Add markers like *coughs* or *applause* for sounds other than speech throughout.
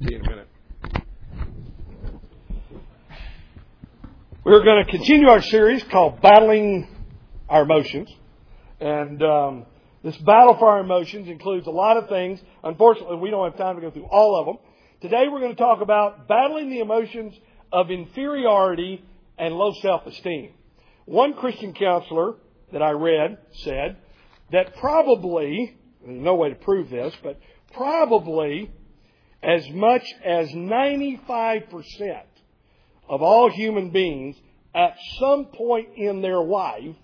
See in a minute. We're going to continue our series called Battling Our Emotions. And um, this battle for our emotions includes a lot of things. Unfortunately, we don't have time to go through all of them. Today we're going to talk about battling the emotions of inferiority and low self-esteem. One Christian counselor that I read said that probably, there's no way to prove this, but probably as much as 95% of all human beings at some point in their life,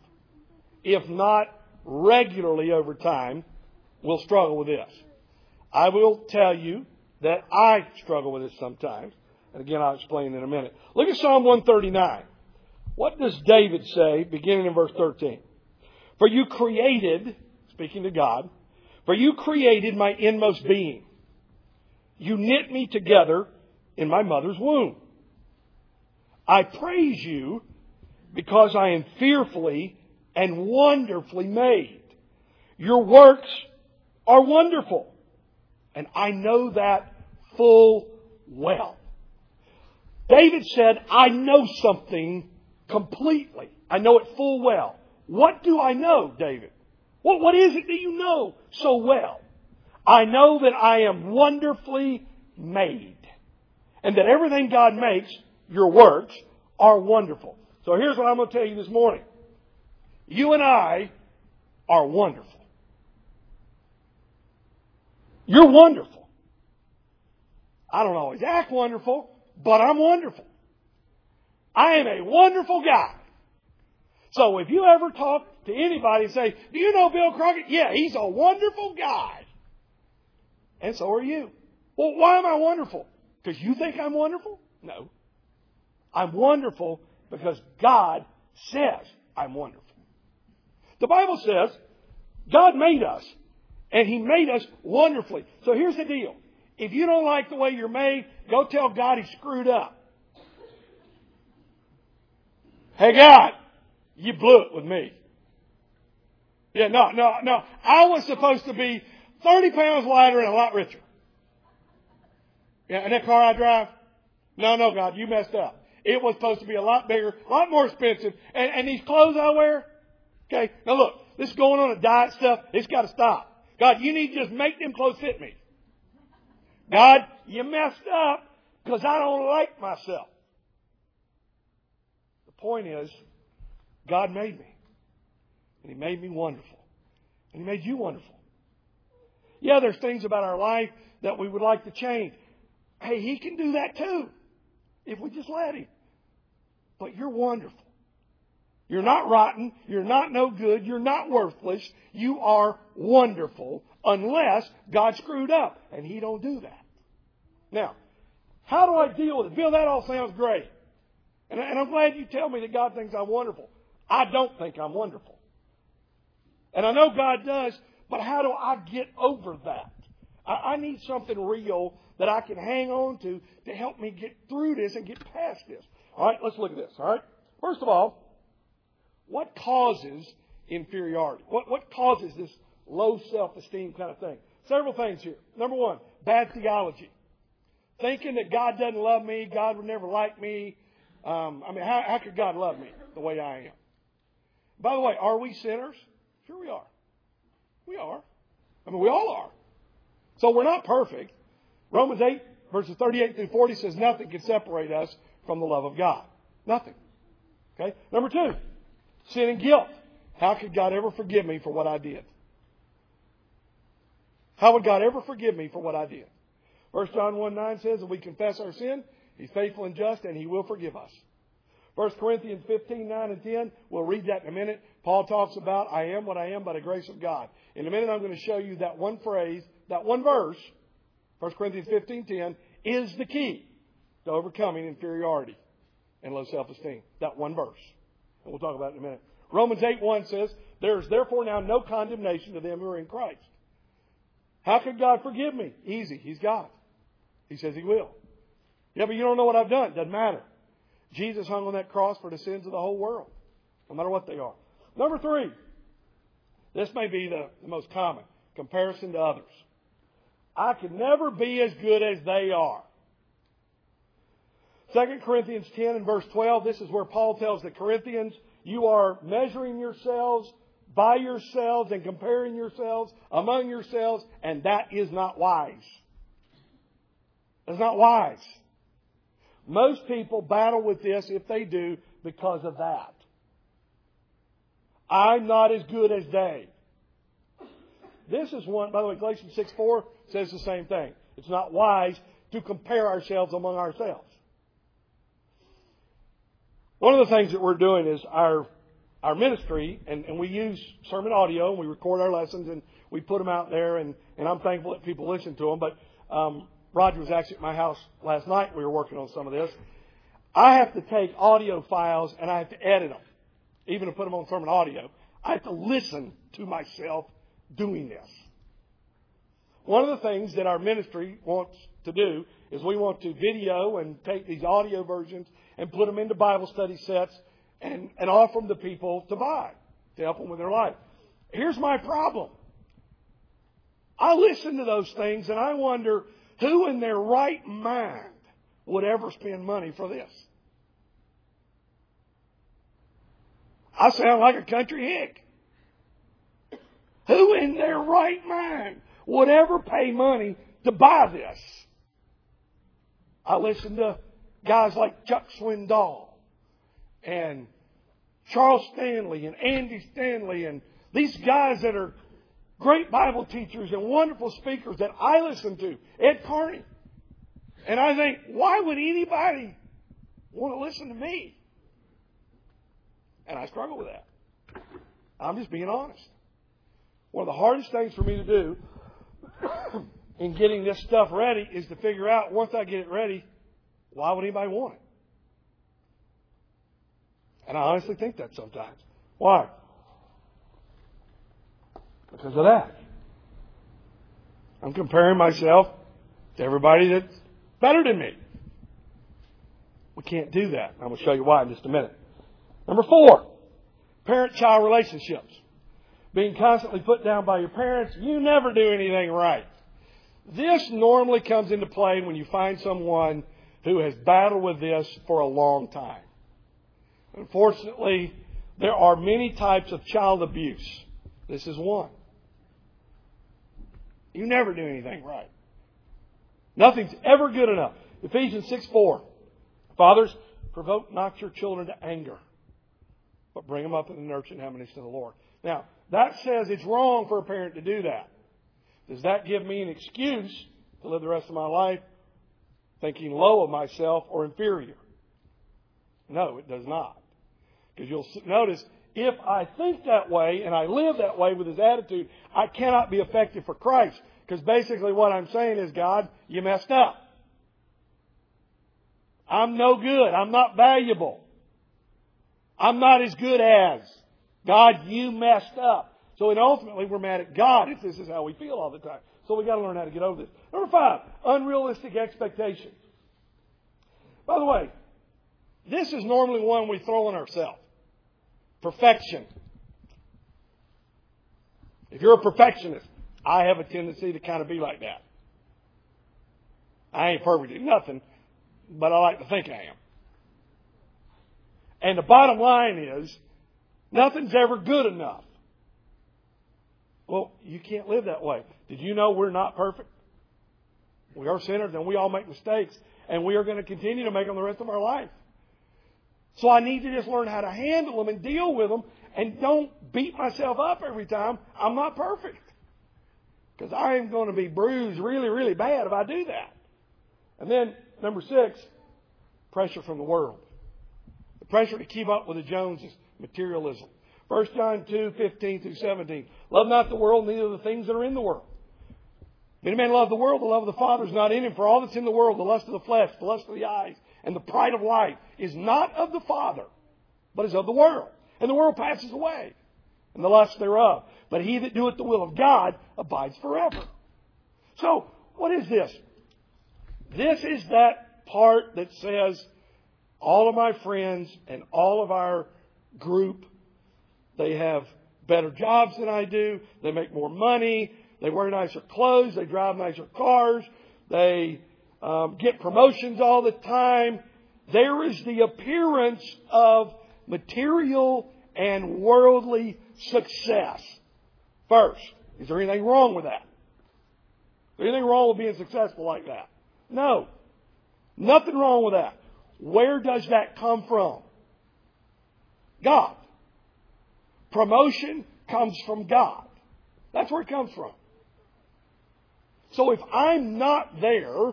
if not regularly over time, will struggle with this. I will tell you that I struggle with it sometimes. And again, I'll explain in a minute. Look at Psalm 139. What does David say beginning in verse 13? For you created, speaking to God, for you created my inmost being. You knit me together in my mother's womb. I praise you because I am fearfully and wonderfully made. Your works are wonderful. And I know that full well. David said, I know something completely. I know it full well. What do I know, David? What, what is it that you know so well? I know that I am wonderfully made. And that everything God makes, your works, are wonderful. So here's what I'm going to tell you this morning. You and I are wonderful. You're wonderful. I don't always act wonderful, but I'm wonderful. I am a wonderful guy. So if you ever talk to anybody and say, do you know Bill Crockett? Yeah, he's a wonderful guy. And so are you. Well, why am I wonderful? Because you think I'm wonderful? No. I'm wonderful because God says I'm wonderful. The Bible says God made us and He made us wonderfully. So here's the deal. If you don't like the way you're made, go tell God He screwed up. Hey God, you blew it with me. Yeah, no, no, no. I was supposed to be 30 pounds lighter and a lot richer. Yeah, and that car I drive? No, no, God, you messed up. It was supposed to be a lot bigger, a lot more expensive. And, and these clothes I wear, okay, now look, this going on a diet stuff, it's got to stop. God, you need to just make them clothes fit me. God, you messed up because I don't like myself. The point is, God made me. And He made me wonderful. And He made you wonderful. Yeah, there's things about our life that we would like to change. Hey, He can do that too. If we just let Him. But you're wonderful. You're not rotten. You're not no good. You're not worthless. You are wonderful unless God screwed up. And He don't do that. Now, how do I deal with it? Bill, that all sounds great. And, I'm glad you tell me that God thinks I'm wonderful. I don't think I'm wonderful. And I know God does, but how do I get over that? I, I need something real that I can hang on to to help me get through this and get past this. All right, let's look at this. All right. First of all, what causes inferiority? What, what causes this low self-esteem kind of thing? Several things here. Number one, bad theology. Thinking that God doesn't love me, God would never like me. Um, I mean, how, how could God love me the way I am? By the way, are we sinners? Sure we are. We are. I mean, we all are. So we're not perfect. Romans 8, verses 38 through 40 says nothing can separate us from the love of God. Nothing. Okay? Number two, sin and guilt. How could God ever forgive me for what I did? How would God ever forgive me for what I did? 1 John 1 9 says, if we confess our sin, He's faithful and just, and He will forgive us. 1 Corinthians 15, 9 and 10, we'll read that in a minute. Paul talks about, I am what I am by the grace of God. In a minute, I'm going to show you that one phrase, that one verse, 1 Corinthians 15, 10, is the key to overcoming inferiority and low self-esteem. That one verse. And we'll talk about it in a minute. Romans 8, 1 says, There is therefore now no condemnation to them who are in Christ. How could God forgive me? Easy. He's God. He says He will. Yeah, but you don't know what I've done. Doesn't matter. Jesus hung on that cross for the sins of the whole world, no matter what they are. Number three, this may be the, the most common comparison to others. I can never be as good as they are. 2 Corinthians 10 and verse 12, this is where Paul tells the Corinthians, you are measuring yourselves by yourselves and comparing yourselves among yourselves, and that is not wise. That's not wise. Most people battle with this, if they do, because of that. I'm not as good as they. This is one, by the way, Galatians 6 4 says the same thing. It's not wise to compare ourselves among ourselves. One of the things that we're doing is our our ministry, and, and we use sermon audio, and we record our lessons, and we put them out there, and, and I'm thankful that people listen to them. But um, Roger was actually at my house last night. We were working on some of this. I have to take audio files and I have to edit them, even to put them on sermon audio. I have to listen to myself doing this. One of the things that our ministry wants to do is we want to video and take these audio versions and put them into Bible study sets and, and offer them to people to buy to help them with their life. Here's my problem. I listen to those things and I wonder who in their right mind would ever spend money for this. I sound like a country hick. Who in their right mind would ever pay money to buy this? I listen to guys like Chuck Swindoll and Charles Stanley and Andy Stanley and these guys that are great Bible teachers and wonderful speakers that I listen to, Ed Carney. And I think, why would anybody want to listen to me? And I struggle with that. I'm just being honest. One of the hardest things for me to do *coughs* in getting this stuff ready is to figure out once I get it ready, why would anybody want it? And I honestly think that sometimes. Why? Because of that. I'm comparing myself to everybody that's better than me. We can't do that. I'm going to show you why in just a minute. Number four, parent-child relationships. Being constantly put down by your parents, you never do anything right. This normally comes into play when you find someone who has battled with this for a long time. Unfortunately, there are many types of child abuse. This is one. You never do anything right. Nothing's ever good enough. Ephesians 6 4. Fathers, provoke not your children to anger, but bring them up in the nurture and admonition of the Lord. Now, that says it's wrong for a parent to do that. Does that give me an excuse to live the rest of my life thinking low of myself or inferior? No, it does not. Because you'll notice, if I think that way and I live that way with his attitude, I cannot be effective for Christ. Because basically what I'm saying is, God, you messed up. I'm no good. I'm not valuable. I'm not as good as. God, you messed up. So and ultimately we're mad at God if this is how we feel all the time. So we got to learn how to get over this. Number five, unrealistic expectations. By the way, this is normally one we throw on ourselves. Perfection. If you're a perfectionist, I have a tendency to kind of be like that. I ain't perfect at nothing, but I like to think I am. And the bottom line is, nothing's ever good enough. Well, you can't live that way. Did you know we're not perfect? We are sinners and we all make mistakes, and we are going to continue to make them the rest of our life. So I need to just learn how to handle them and deal with them and don't beat myself up every time I'm not perfect. Because I am going to be bruised really, really bad if I do that. And then, number six, pressure from the world. The pressure to keep up with the Joneses, materialism. 1 John 2, 15 through 17. Love not the world, neither the things that are in the world. If any man love the world, the love of the Father is not in him. For all that's in the world, the lust of the flesh, the lust of the eyes, and the pride of life is not of the Father, but is of the world. And the world passes away, and the lust thereof. But he that doeth the will of God abides forever. So, what is this? This is that part that says, all of my friends and all of our group, they have better jobs than I do, they make more money, They wear nicer clothes. They drive nicer cars. They um, get promotions all the time. There is the appearance of material and worldly success. First, is there anything wrong with that? Is there anything wrong with being successful like that? No. Nothing wrong with that. Where does that come from? God. Promotion comes from God. That's where it comes from. So if I'm not there,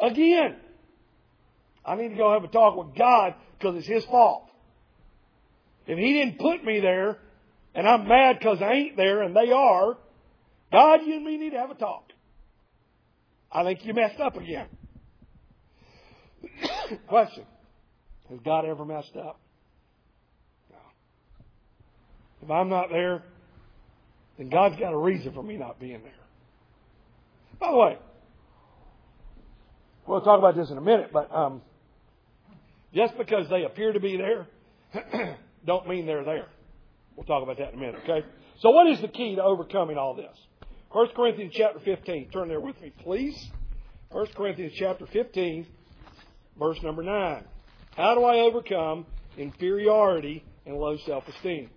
again, I need to go have a talk with God because it's His fault. If He didn't put me there, and I'm mad because I ain't there and they are, God, you and me need to have a talk. I think you messed up again. *coughs* Question. Has God ever messed up? No. If I'm not there, then God's got a reason for me not being there. By the way, we'll talk about this in a minute, but um, just because they appear to be there, *clears throat* don't mean they're there. We'll talk about that in a minute, okay? So what is the key to overcoming all this? 1 Corinthians chapter 15. Turn there with me, please. 1 Corinthians chapter 15, verse number 9. How do I overcome inferiority and low self-esteem?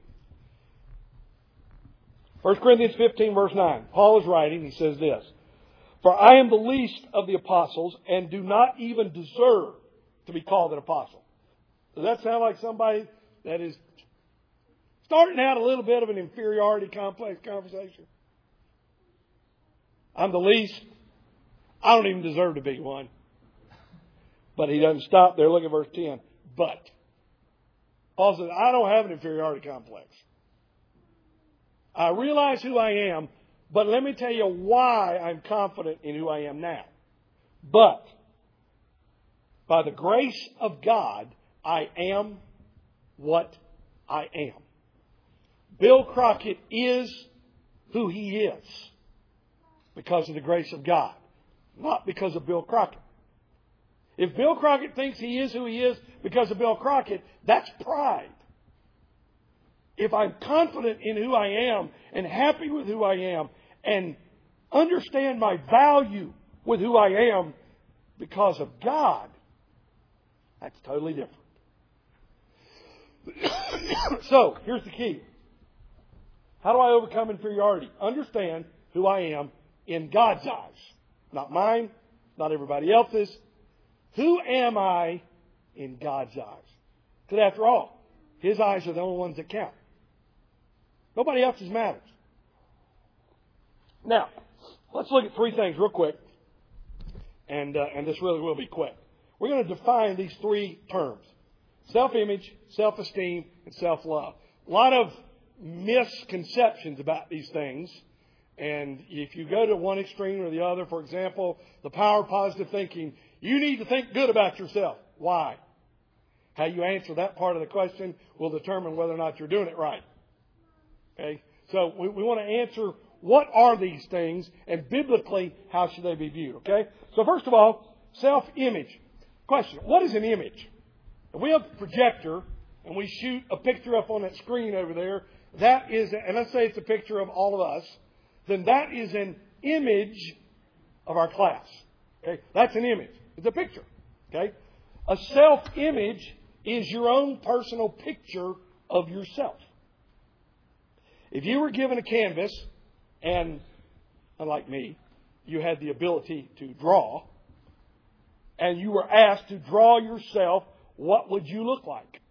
1 Corinthians 15, verse 9. Paul is writing, he says this. For I am the least of the apostles and do not even deserve to be called an apostle. Does that sound like somebody that is starting out a little bit of an inferiority complex conversation? I'm the least. I don't even deserve to be one. But he doesn't stop there. Look at verse 10. But. Paul says, I don't have an inferiority complex. I realize who I am, but let me tell you why I'm confident in who I am now. But, by the grace of God, I am what I am. Bill Crockett is who he is because of the grace of God, not because of Bill Crockett. If Bill Crockett thinks he is who he is because of Bill Crockett, that's pride. If I'm confident in who I am and happy with who I am and understand my value with who I am because of God, that's totally different. *coughs* so, here's the key. How do I overcome inferiority? Understand who I am in God's eyes. Not mine, not everybody else's. Who am I in God's eyes? Because after all, His eyes are the only ones that count. Nobody else's matters. Now, let's look at three things real quick, and uh, and this really will be quick. We're going to define these three terms: self-image, self-esteem, and self-love. A lot of misconceptions about these things. And if you go to one extreme or the other, for example, the power of positive thinking, you need to think good about yourself. Why? How you answer that part of the question will determine whether or not you're doing it right. Okay? So we, we want to answer what are these things and biblically how should they be viewed. Okay? So first of all, self-image. Question, what is an image? If we have a projector and we shoot a picture up on that screen over there, that is, and let's say it's a picture of all of us, then that is an image of our class. Okay? That's an image. It's a picture. Okay? A self-image is your own personal picture of yourself. If you were given a canvas and, unlike me, you had the ability to draw, and you were asked to draw yourself, what would you look like?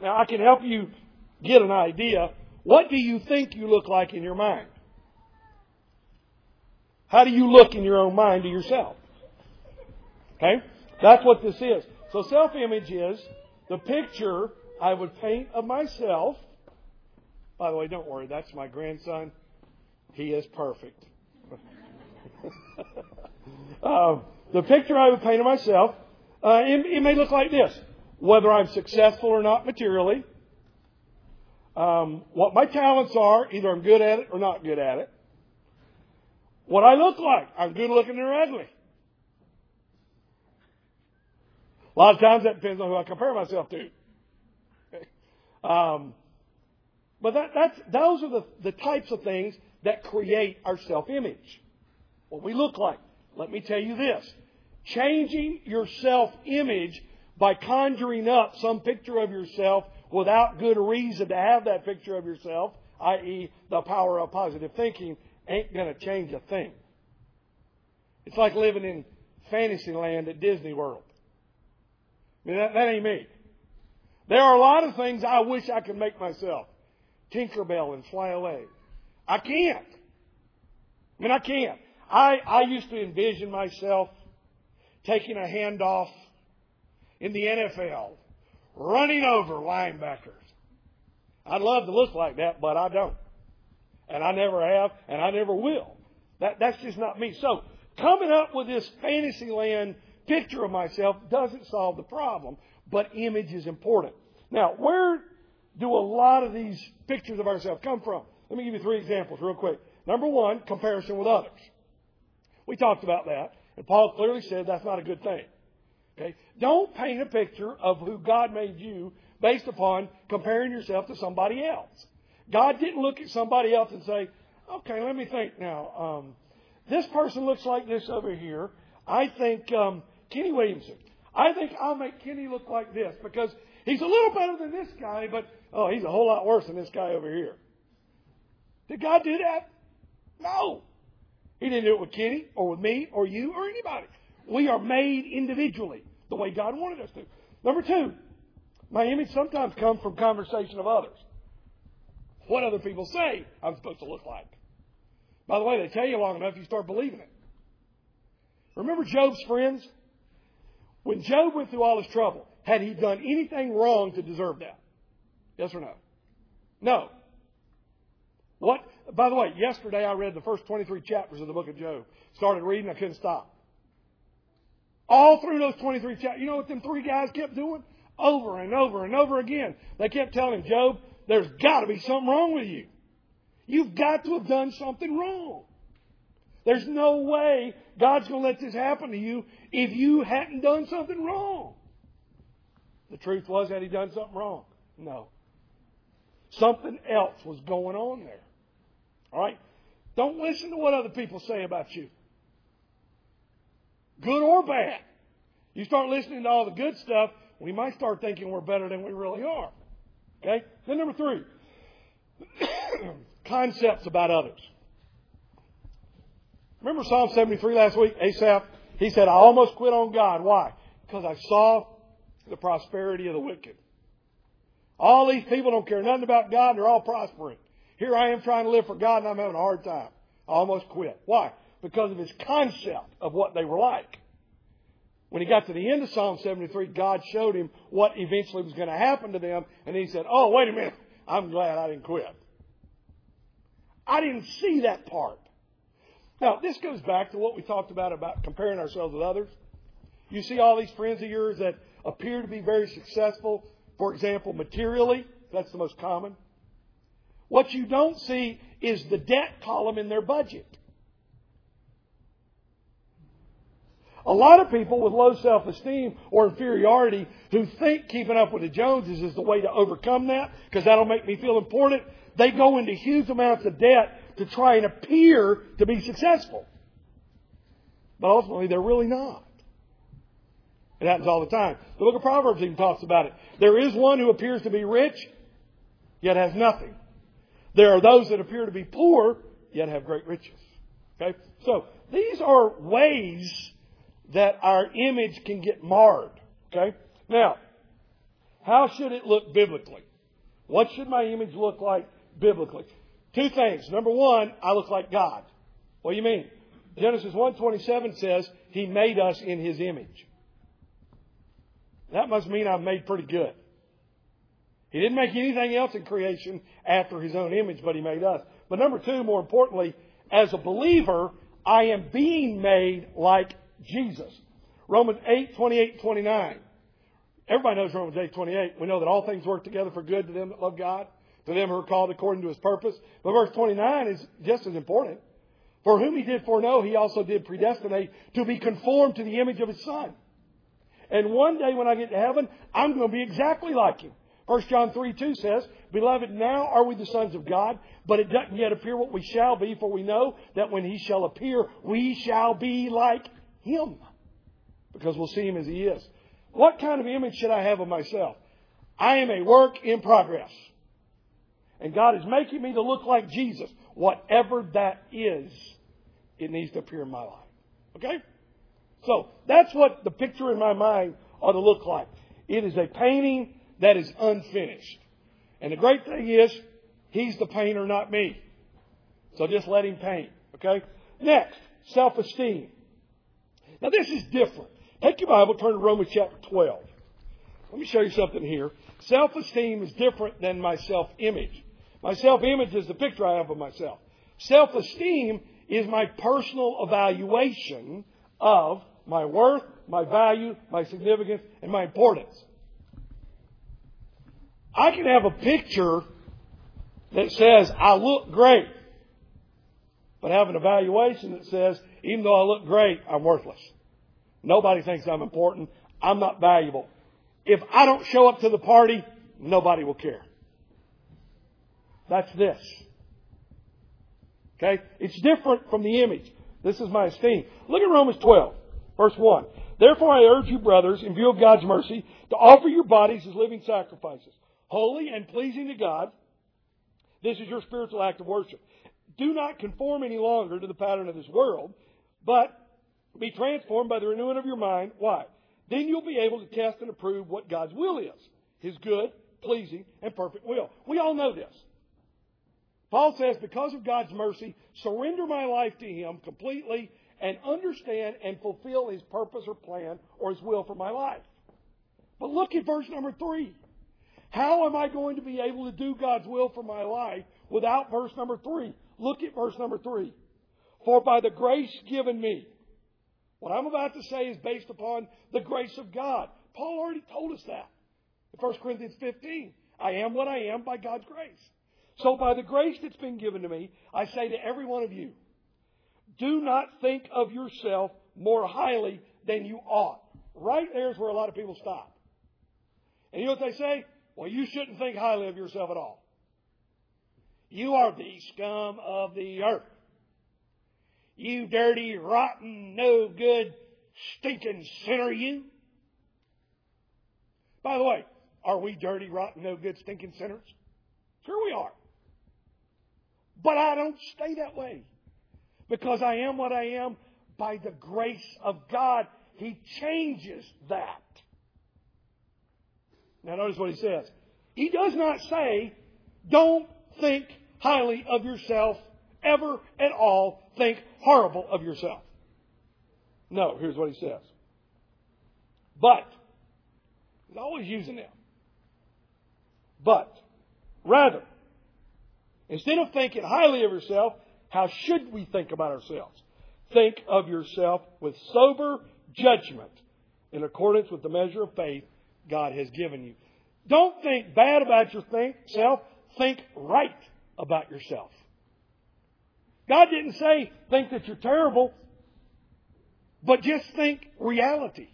Now, I can help you get an idea. What do you think you look like in your mind? How do you look in your own mind to yourself? Okay? That's what this is. So self image is the picture I would paint of myself by the way, don't worry, that's my grandson. He is perfect. uh, *laughs* the picture I would paint of myself, uh, it, it, may look like this whether I'm successful or not materially, um, what my talents are, either I'm good at it or not good at it, what I look like, I'm good looking or ugly. A lot of times that depends on who I compare myself to. *laughs* Um, but that, that's, those are the, the types of things that create our self-image. What we look like. Let me tell you this. Changing your self-image by conjuring up some picture of yourself without good reason to have that picture of yourself, i.e., the power of positive thinking, ain't going to change a thing. It's like living in Fantasyland at Disney World. I mean, that, that ain't me. There are a lot of things I wish I could make myself. Tinkerbell and fly away. I can't. I mean, I can't. I, I used to envision myself taking a handoff in the NFL, running over linebackers. I'd love to look like that, but I don't. And I never have, and I never will. That, that's just not me. So, coming up with this fantasy land picture of myself doesn't solve the problem, but image is important. Now, where do a lot of these pictures of ourselves come from? Let me give you three examples real quick. Number one, comparison with others. We talked about that, and Paul clearly said that's not a good thing. Okay? Don't paint a picture of who God made you based upon comparing yourself to somebody else. God didn't look at somebody else and say, okay, let me think now. Um, this person looks like this over here. I think um, Kenny Williamson. I think I'll make Kenny look like this because he's a little better than this guy, but oh, he's a whole lot worse than this guy over here. Did God do that? No. He didn't do it with Kenny or with me or you or anybody. We are made individually the way God wanted us to. Number two, my image sometimes comes from conversation of others. What other people say I'm supposed to look like. By the way, they tell you long enough, you start believing it. Remember Job's friends? When Job went through all his trouble, had he done anything wrong to deserve that? Yes or no? No. What? By the way, yesterday I read the first 23 chapters of the book of Job. Started reading, I couldn't stop. All through those 23 chapters, you know what them three guys kept doing? Over and over and over again. They kept telling him, Job, there's got to be something wrong with you. You've got to have done something wrong. There's no way God's going to let this happen to you if you hadn't done something wrong. The truth was, had he done something wrong? No. Something else was going on there. All right? Don't listen to what other people say about you. Good or bad. You start listening to all the good stuff, we might start thinking we're better than we really are. Okay? Then number three, *coughs* concepts about others. Remember Psalm 73 last week? Asaph, he said, I almost quit on God. Why? Because I saw the prosperity of the wicked. All these people don't care nothing about God and they're all prospering. Here I am trying to live for God and I'm having a hard time. I almost quit. Why? Because of his concept of what they were like. When he got to the end of Psalm 73, God showed him what eventually was going to happen to them, and he said, Oh, wait a minute. I'm glad I didn't quit. I didn't see that part. Now, this goes back to what we talked about about comparing ourselves with others. You see all these friends of yours that appear to be very successful, for example, materially. That's the most common. What you don't see is the debt column in their budget. A lot of people with low self-esteem or inferiority who think keeping up with the Joneses is the way to overcome that because that'll make me feel important, they go into huge amounts of debt to try and appear to be successful. But ultimately, they're really not. It happens all the time. The book of Proverbs even talks about it. There is one who appears to be rich, yet has nothing. There are those that appear to be poor, yet have great riches. Okay? So, these are ways that our image can get marred. Okay? Now, how should it look biblically? What should my image look like biblically? Two things. Number one, I look like God. What do you mean? Genesis 1.27 says, He made us in His image. That must mean I'm made pretty good. He didn't make anything else in creation after His own image, but He made us. But number two, more importantly, as a believer, I am being made like Jesus. Romans 8, 28, 29. Everybody knows Romans 8, 28. We know that all things work together for good to them that love God, to them who are called according to his purpose. But verse 29 is just as important. For whom he did foreknow, he also did predestinate to be conformed to the image of his son. And one day when I get to heaven, I'm going to be exactly like him. 1 John 3 2 says, Beloved, now are we the sons of God, but it doesn't yet appear what we shall be, for we know that when he shall appear, we shall be like him. Because we'll see him as he is. What kind of image should I have of myself? I am a work in progress. And God is making me to look like Jesus. Whatever that is, it needs to appear in my life. Okay? So, that's what the picture in my mind ought to look like. It is a painting that is unfinished. And the great thing is, he's the painter, not me. So just let him paint. Okay? Next, self-esteem. Now this is different. Take your Bible, turn to Romans chapter 12. Let me show you something here. Self-esteem is different than my self-image. My self-image is the picture I have of myself. Self-esteem is my personal evaluation of my worth, my value, my significance, and my importance. I can have a picture that says, I look great, but have an evaluation that says, even though I look great, I'm worthless. Nobody thinks I'm important. I'm not valuable. If I don't show up to the party, nobody will care. That's this. Okay? It's different from the image. This is my esteem. Look at Romans 12, verse 1. Therefore I urge you, brothers, in view of God's mercy, to offer your bodies as living sacrifices, holy and pleasing to God. This is your spiritual act of worship. Do not conform any longer to the pattern of this world, but be transformed by the renewing of your mind. Why? Then you'll be able to test and approve what God's will is. His good, pleasing, and perfect will. We all know this. Paul says, because of God's mercy, surrender my life to Him completely and understand and fulfill His purpose or plan or His will for my life. But look at verse number three. How am I going to be able to do God's will for my life without verse number three? Look at verse number three. For by the grace given me, what I'm about to say is based upon the grace of God. Paul already told us that in 1 Corinthians 15. I am what I am by God's grace. So by the grace that's been given to me, I say to every one of you, do not think of yourself more highly than you ought. Right there is where a lot of people stop. And you know what they say? Well, you shouldn't think highly of yourself at all. You are the scum of the earth. You dirty, rotten, no good, stinking sinner, you. By the way, are we dirty, rotten, no good, stinking sinners? Sure we are. But I don't stay that way. Because I am what I am by the grace of God. He changes that. Now notice what he says. He does not say, don't think highly of yourself ever at all. Think horrible of yourself. No, here's what he says. But, he's always using them. But, rather, Instead of thinking highly of yourself, how should we think about ourselves? Think of yourself with sober judgment in accordance with the measure of faith God has given you. Don't think bad about yourself. Think right about yourself. God didn't say think that you're terrible, but just think reality.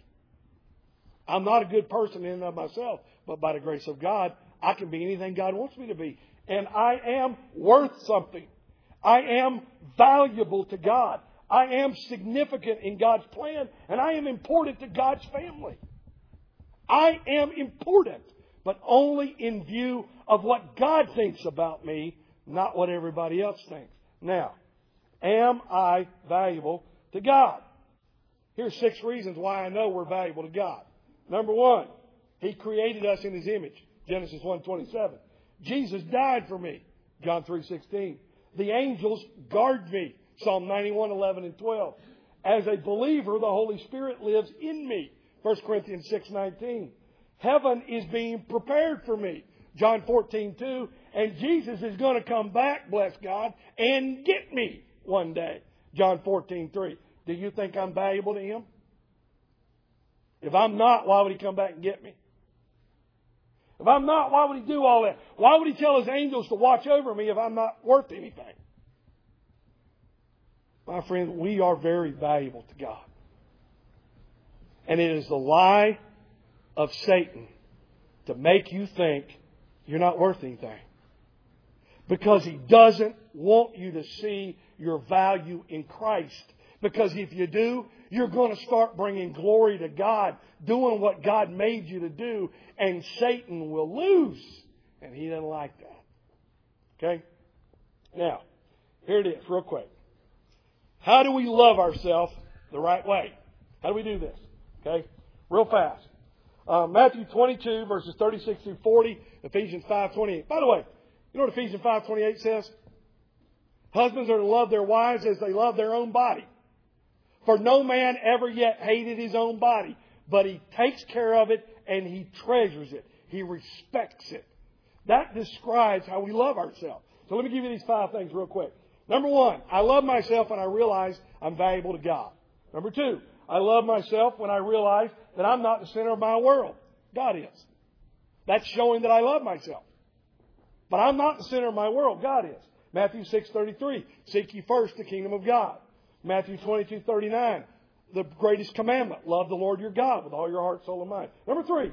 I'm not a good person in and of myself, but by the grace of God, I can be anything God wants me to be and I am worth something. I am valuable to God. I am significant in God's plan, and I am important to God's family. I am important, but only in view of what God thinks about me, not what everybody else thinks. Now, am I valuable to God? Here's six reasons why I know we're valuable to God. Number one, He created us in His image. Genesis 1:27. Jesus died for me. John 3:16. The angels guard me. Psalm 91:11 and 12. As a believer, the Holy Spirit lives in me. 1 Corinthians 6:19. Heaven is being prepared for me. John 14:2. And Jesus is going to come back, bless God, and get me one day. John 14:3. Do you think I'm valuable to him? If I'm not, why would he come back and get me? If I'm not, why would he do all that? Why would he tell his angels to watch over me if I'm not worth anything? My friend, we are very valuable to God. And it is the lie of Satan to make you think you're not worth anything. Because He doesn't want you to see your value in Christ. Because if you do, you're going to start bringing glory to God, doing what God made you to do, and Satan will lose. And he doesn't like that. Okay? Now, here it is, real quick. How do we love ourselves the right way? How do we do this? Okay? Real fast. Uh, Matthew 22, verses 36 through 40, Ephesians 5, 28. By the way, you know what Ephesians 5, 28 says? Husbands are to love their wives as they love their own body. For no man ever yet hated his own body, but he takes care of it and he treasures it. He respects it. That describes how we love ourselves. So let me give you these five things real quick. Number one, I love myself when I realize I'm valuable to God. Number two, I love myself when I realize that I'm not the center of my world. God is. That's showing that I love myself. But I'm not the center of my world. God is. Matthew 6:33, seek ye first the kingdom of God. Matthew 22:39, the greatest commandment, love the Lord your God with all your heart, soul, and mind. Number 3,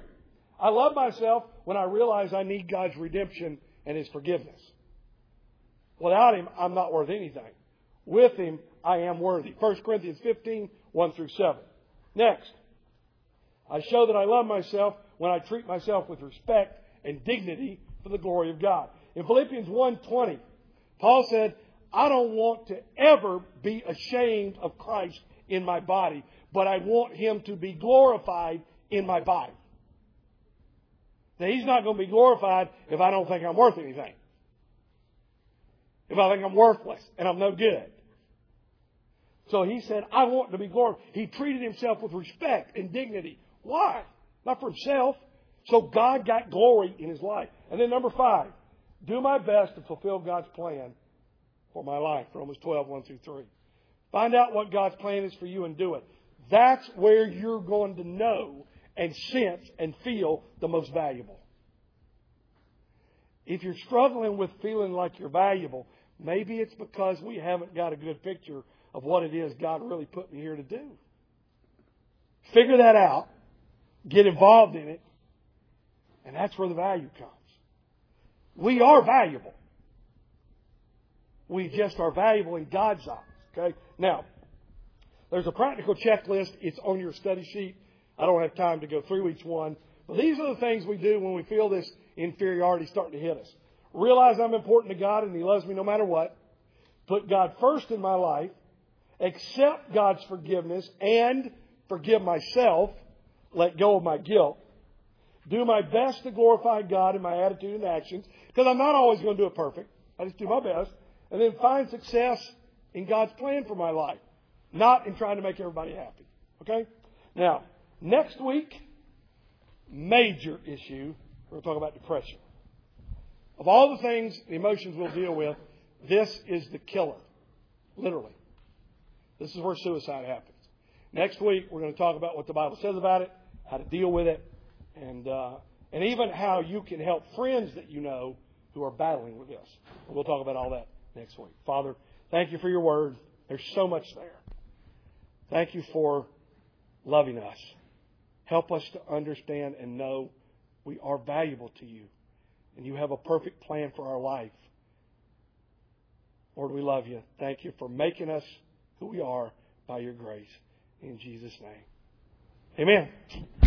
I love myself when I realize I need God's redemption and his forgiveness. Without him, I'm not worth anything. With him, I am worthy. 1 Corinthians 15, 1 through 7. Next, I show that I love myself when I treat myself with respect and dignity for the glory of God. In Philippians 1:20, Paul said, I don't want to ever be ashamed of Christ in my body, but I want him to be glorified in my body. Now, he's not going to be glorified if I don't think I'm worth anything. If I think I'm worthless and I'm no good. So he said, I want to be glorified. He treated himself with respect and dignity. Why? Not for himself. So God got glory in his life. And then number five, do my best to fulfill God's plan for my life. Romans 12, 1 through 3. Find out what God's plan is for you and do it. That's where you're going to know and sense and feel the most valuable. If you're struggling with feeling like you're valuable, maybe it's because we haven't got a good picture of what it is God really put me here to do. Figure that out, get involved in it, and that's where the value comes. We are valuable. We just are valuable in God's eyes. Okay? Now, there's a practical checklist. It's on your study sheet. I don't have time to go through each one. But these are the things we do when we feel this inferiority starting to hit us. Realize I'm important to God and He loves me no matter what. Put God first in my life. Accept God's forgiveness and forgive myself. Let go of my guilt. Do my best to glorify God in my attitude and actions because I'm not always going to do it perfect. I just do my best and then find success in God's plan for my life, not in trying to make everybody happy. Okay? Now, next week, major issue, we're going to talk about depression. Of all the things, the emotions we'll deal with, this is the killer. Literally. This is where suicide happens. Next week, we're going to talk about what the Bible says about it, how to deal with it, and, uh, and even how you can help friends that you know who are battling with this. We'll talk about all that next week. Father, thank you for your word. There's so much there. Thank you for loving us. Help us to understand and know we are valuable to you. And you have a perfect plan for our life. Lord, we love you. Thank you for making us who we are by your grace. In Jesus' name. Amen.